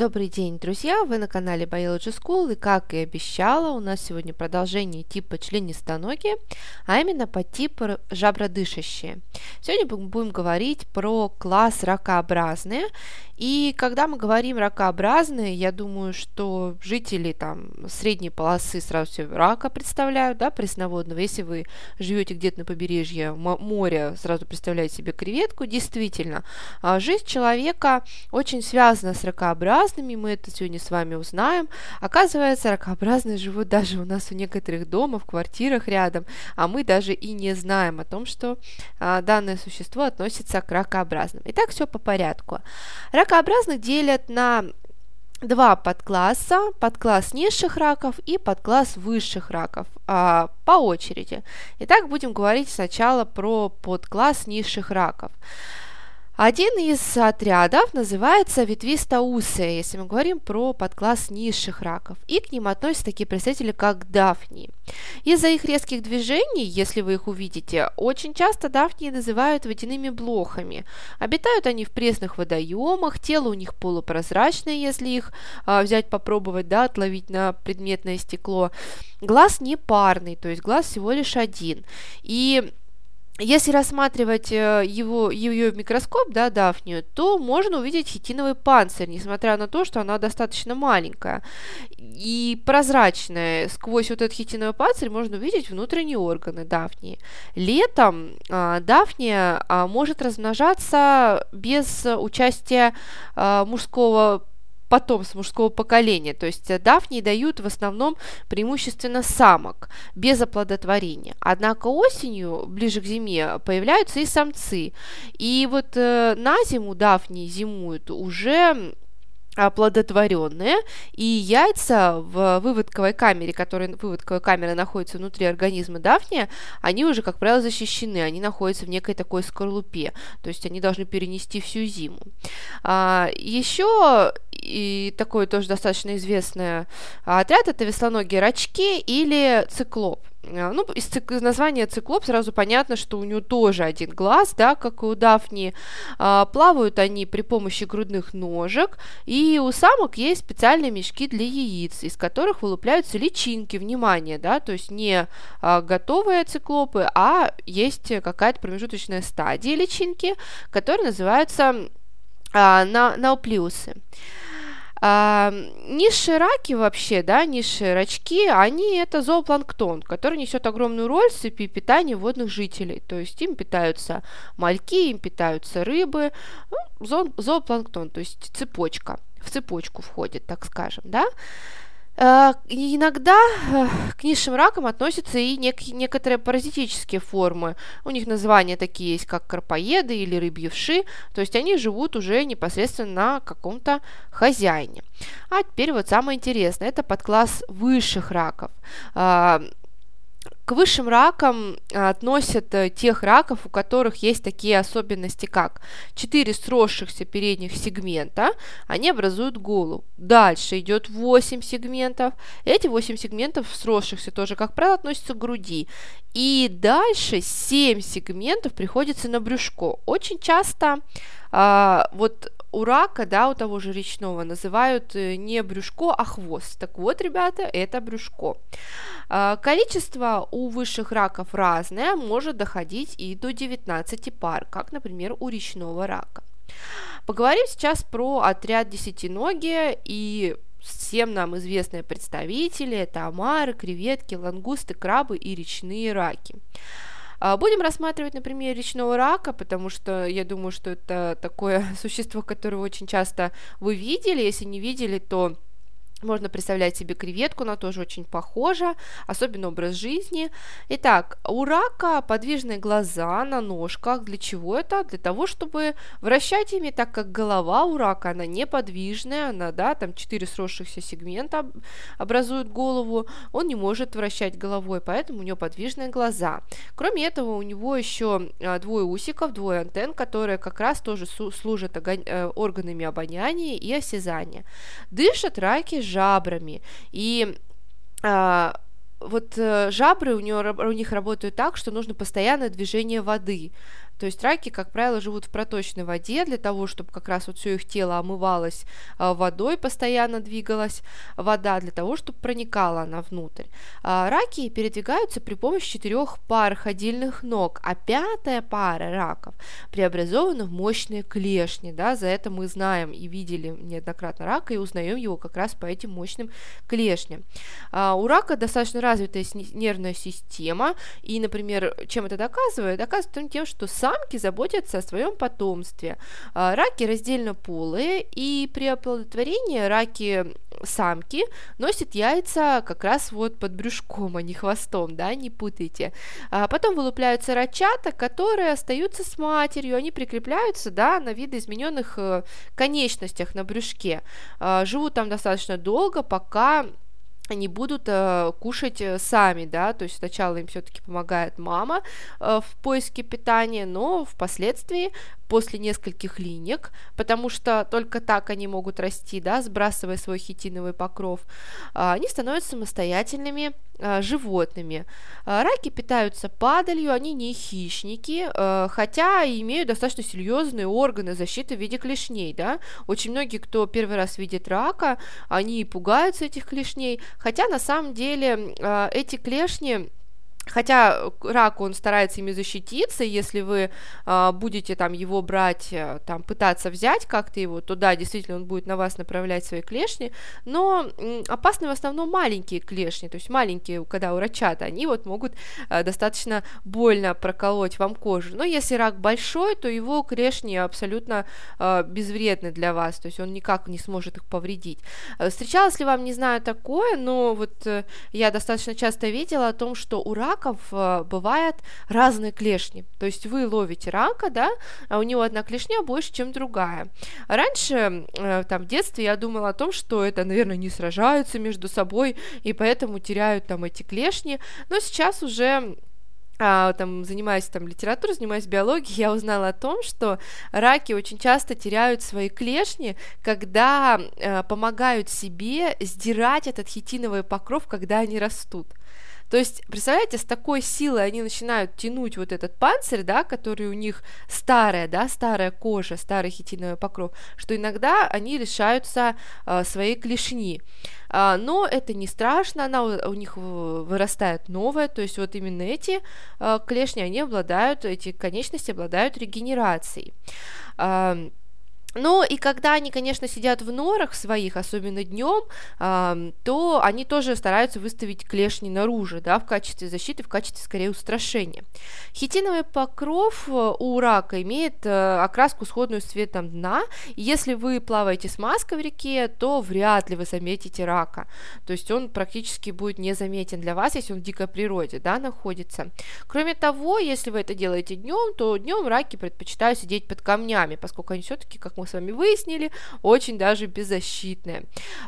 Добрый день, друзья! Вы на канале Biology School, и как и обещала, у нас сегодня продолжение типа членистоногие, а именно по типу жабродышащие. Сегодня будем говорить про класс ракообразные, и когда мы говорим ракообразные, я думаю, что жители там средней полосы сразу себе рака представляют, да, пресноводного. Если вы живете где-то на побережье моря, сразу представляете себе креветку. Действительно, а, жизнь человека очень связана с ракообразными, мы это сегодня с вами узнаем. Оказывается, ракообразные живут даже у нас у некоторых домов, в квартирах рядом, а мы даже и не знаем о том, что а, данное существо относится к ракообразным. Итак, все по порядку. Рак Ракообразных делят на два подкласса, подкласс низших раков и подкласс высших раков а, по очереди. Итак, будем говорить сначала про подкласс низших раков. Один из отрядов называется ветвистоусые, если мы говорим про подкласс низших раков, и к ним относятся такие представители, как дафнии. Из-за их резких движений, если вы их увидите, очень часто дафнии называют водяными блохами. Обитают они в пресных водоемах, тело у них полупрозрачное, если их а, взять попробовать, да, отловить на предметное стекло. Глаз не парный, то есть глаз всего лишь один. И если рассматривать э, его, ее микроскоп, да, Дафнию, то можно увидеть хитиновый панцирь, несмотря на то, что она достаточно маленькая и прозрачная. Сквозь вот этот хитиновый панцирь можно увидеть внутренние органы Дафнии. Летом а, Дафния а, может размножаться без участия а, мужского потомств мужского поколения. То есть э, дафнии дают в основном преимущественно самок, без оплодотворения. Однако осенью, ближе к зиме, появляются и самцы. И вот э, на зиму дафнии зимуют уже оплодотворенные, и яйца в выводковой камере, которая выводковая камера находится внутри организма Дафния, они уже, как правило, защищены, они находятся в некой такой скорлупе, то есть они должны перенести всю зиму. А, еще и такой тоже достаточно известный отряд это веслоногие рачки или циклоп. А, ну, из, цик- из названия циклоп сразу понятно, что у него тоже один глаз, да, как и у Дафни. А, плавают они при помощи грудных ножек, и у самок есть специальные мешки для яиц, из которых вылупляются личинки, внимание, да, то есть не а, готовые циклопы, а есть какая-то промежуточная стадия личинки, которая называется а, на, науплиусы. А, низшие раки вообще, да, низшие рачки, они это зоопланктон, который несет огромную роль в цепи питания водных жителей. То есть им питаются мальки, им питаются рыбы, ну, зо, зоопланктон, то есть цепочка, в цепочку входит, так скажем, да. Э, иногда э, к низшим ракам относятся и нек- некоторые паразитические формы. У них названия такие есть, как карпоеды или рыбьи вши, то есть они живут уже непосредственно на каком-то хозяине. А теперь вот самое интересное, это подкласс высших раков. Э, к высшим ракам а, относят э, тех раков, у которых есть такие особенности, как 4 сросшихся передних сегмента, они образуют голову. Дальше идет 8 сегментов. Эти 8 сегментов сросшихся тоже, как правило, относятся к груди. И дальше 7 сегментов приходится на брюшко. Очень часто а, вот у рака, да, у того же речного называют э, не брюшко, а хвост. Так вот, ребята, это брюшко. А, количество у высших раков разное, может доходить и до 19 пар, как, например, у речного рака. Поговорим сейчас про отряд десятиногие и всем нам известные представители – это омары, креветки, лангусты, крабы и речные раки. А, будем рассматривать, например, речного рака, потому что я думаю, что это такое существо, которое очень часто вы видели. Если не видели, то можно представлять себе креветку, она тоже очень похожа, особенно образ жизни. Итак, у рака подвижные глаза на ножках. Для чего это? Для того, чтобы вращать ими, так как голова у рака, она неподвижная, она, да, там четыре сросшихся сегмента образуют голову, он не может вращать головой, поэтому у него подвижные глаза. Кроме этого, у него еще а, двое усиков, двое антенн, которые как раз тоже служат э, органами обоняния и осязания. Дышат раки жабрами. И а, вот э, жабры у, него, у них работают так, что нужно постоянное движение воды. То есть раки, как правило, живут в проточной воде для того, чтобы как раз вот все их тело омывалось а, водой, постоянно двигалась вода, для того, чтобы проникала она внутрь. А, раки передвигаются при помощи четырех пар ходильных ног, а пятая пара раков преобразована в мощные клешни. Да, за это мы знаем и видели неоднократно рака и узнаем его как раз по этим мощным клешням. А, у рака достаточно развитая нервная система, и, например, чем это доказывает? Доказывает тем, что самки заботятся о своем потомстве. А, раки раздельно полые, и при оплодотворении раки самки носят яйца как раз вот под брюшком, а не хвостом, да, не путайте. А потом вылупляются рачата, которые остаются с матерью, они прикрепляются, да, на видоизмененных э, конечностях на брюшке. А, живут там достаточно долго, пока они будут э, кушать э, сами, да, то есть сначала им все-таки помогает мама э, в поиске питания, но впоследствии после нескольких линек, потому что только так они могут расти, да, сбрасывая свой хитиновый покров, э, они становятся самостоятельными э, животными. Э, раки питаются падалью, они не хищники, э, хотя имеют достаточно серьезные органы защиты в виде клешней, да. Очень многие, кто первый раз видит рака, они пугаются этих клешней, Хотя на самом деле э, эти клешни Хотя рак, он старается ими защититься, если вы э, будете там его брать, э, там пытаться взять как-то его, то да, действительно он будет на вас направлять свои клешни, но э, опасны в основном маленькие клешни, то есть маленькие, когда у рачата, они вот могут э, достаточно больно проколоть вам кожу. Но если рак большой, то его клешни абсолютно э, безвредны для вас, то есть он никак не сможет их повредить. Э, встречалось ли вам, не знаю, такое, но вот э, я достаточно часто видела о том, что у рака раков э, бывает разные клешни. То есть вы ловите рака, да, а у него одна клешня больше, чем другая. Раньше, э, там, в детстве я думала о том, что это, наверное, не сражаются между собой, и поэтому теряют там эти клешни. Но сейчас уже а, там, занимаясь там литературой, занимаясь биологией, я узнала о том, что раки очень часто теряют свои клешни, когда э, помогают себе сдирать этот хитиновый покров, когда они растут. То есть, представляете, с такой силой они начинают тянуть вот этот панцирь, да, который у них старая, да, старая кожа, старый хитиновый покров, что иногда они лишаются э, своей клешни. А, но это не страшно, она у, у них вырастает новая, то есть вот именно эти э, клешни, они обладают, эти конечности обладают регенерацией. Э, ну и когда они, конечно, сидят в норах своих, особенно днем, э, то они тоже стараются выставить клешни наружу, да, в качестве защиты, в качестве скорее устрашения. Хитиновый покров э, у рака имеет э, окраску сходную с цветом дна. Если вы плаваете с маской в реке, то вряд ли вы заметите рака. То есть он практически будет незаметен для вас, если он в дикой природе, да, находится. Кроме того, если вы это делаете днем, то днем раки предпочитают сидеть под камнями, поскольку они все-таки, как мы с вами выяснили, очень даже беззащитные.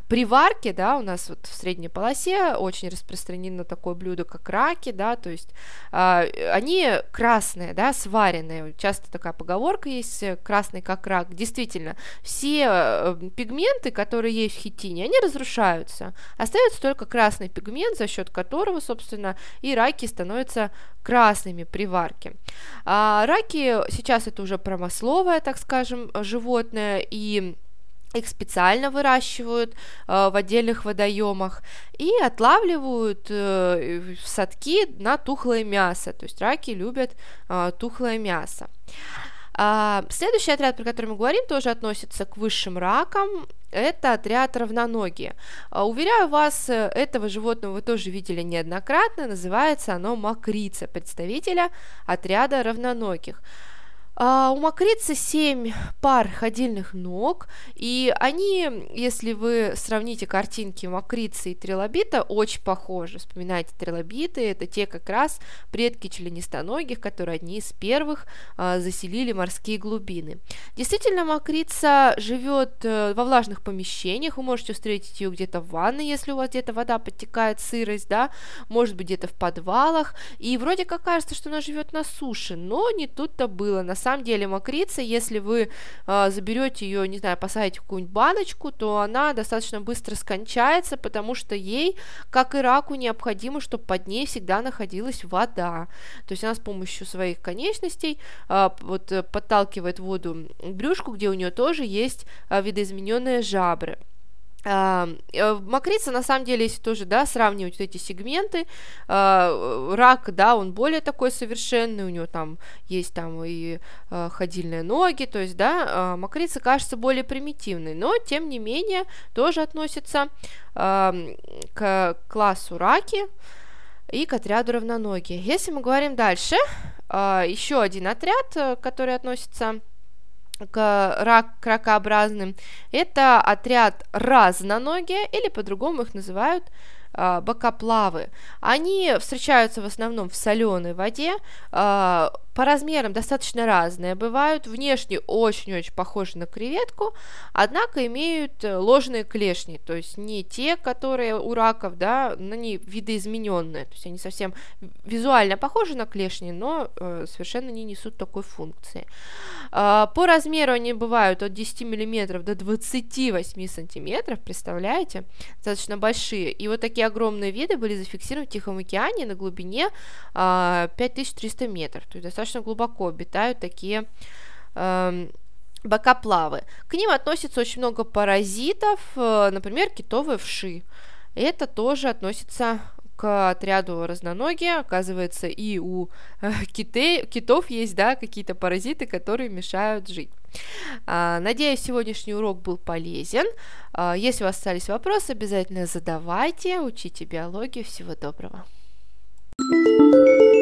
При варке, да, у нас вот в средней полосе очень распространено такое блюдо, как раки, да, то есть э, они красные, да, сваренные. Часто такая поговорка есть, красный как рак. Действительно, все э, пигменты, которые есть в хитине, они разрушаются. Остается только красный пигмент, за счет которого, собственно, и раки становятся красными при варке. А раки сейчас это уже промысловое, так скажем, животное, и их специально выращивают э, в отдельных водоемах и отлавливают э, в садки на тухлое мясо. То есть раки любят э, тухлое мясо. А, следующий отряд, про который мы говорим, тоже относится к высшим ракам. Это отряд равноногие. А, уверяю вас, э, этого животного вы тоже видели неоднократно. Называется оно макрица, представителя отряда равноногих. А, у мокрицы 7 пар ходильных ног, и они, если вы сравните картинки мокрицы и трилобита, очень похожи. Вспоминайте трилобиты, это те как раз предки членистоногих, которые одни из первых а, заселили морские глубины. Действительно, мокрица живет а, во влажных помещениях, вы можете встретить ее где-то в ванной, если у вас где-то вода подтекает, сырость, да, может быть где-то в подвалах, и вроде как кажется, что она живет на суше, но не тут-то было. На самом деле мокрица, если вы э, заберете ее, не знаю, посадите в какую-нибудь баночку, то она достаточно быстро скончается, потому что ей, как и раку, необходимо, чтобы под ней всегда находилась вода. То есть она с помощью своих конечностей э, вот подталкивает воду к брюшку, где у нее тоже есть э, видоизмененные жабры. Макрица, на самом деле, если тоже, да, сравнивать вот эти сегменты, uh, рак, да, он более такой совершенный, у него там есть там и uh, ходильные ноги, то есть, да, макрица кажется более примитивной, но, тем не менее, тоже относится к классу раки и к отряду равноногие. Если мы говорим дальше, еще один отряд, который относится к, рак, к это отряд разноногие, или по-другому их называют э, бокоплавы. Они встречаются в основном в соленой воде, э, по размерам достаточно разные бывают, внешне очень-очень похожи на креветку, однако имеют э, ложные клешни, то есть не те, которые у раков, да, но они видоизмененные, то есть они совсем визуально похожи на клешни, но э, совершенно не несут такой функции. Э, по размеру они бывают от 10 мм до 28 см, представляете, достаточно большие, и вот такие огромные виды были зафиксированы в Тихом океане на глубине э, 5300 метров, то есть достаточно глубоко обитают такие э, бокоплавы. К ним относится очень много паразитов, э, например, китовые вши. Это тоже относится отряду разноногие. Оказывается, и у э, китей, китов есть да, какие-то паразиты, которые мешают жить. А, надеюсь, сегодняшний урок был полезен. А, если у вас остались вопросы, обязательно задавайте, учите биологию. Всего доброго. thank you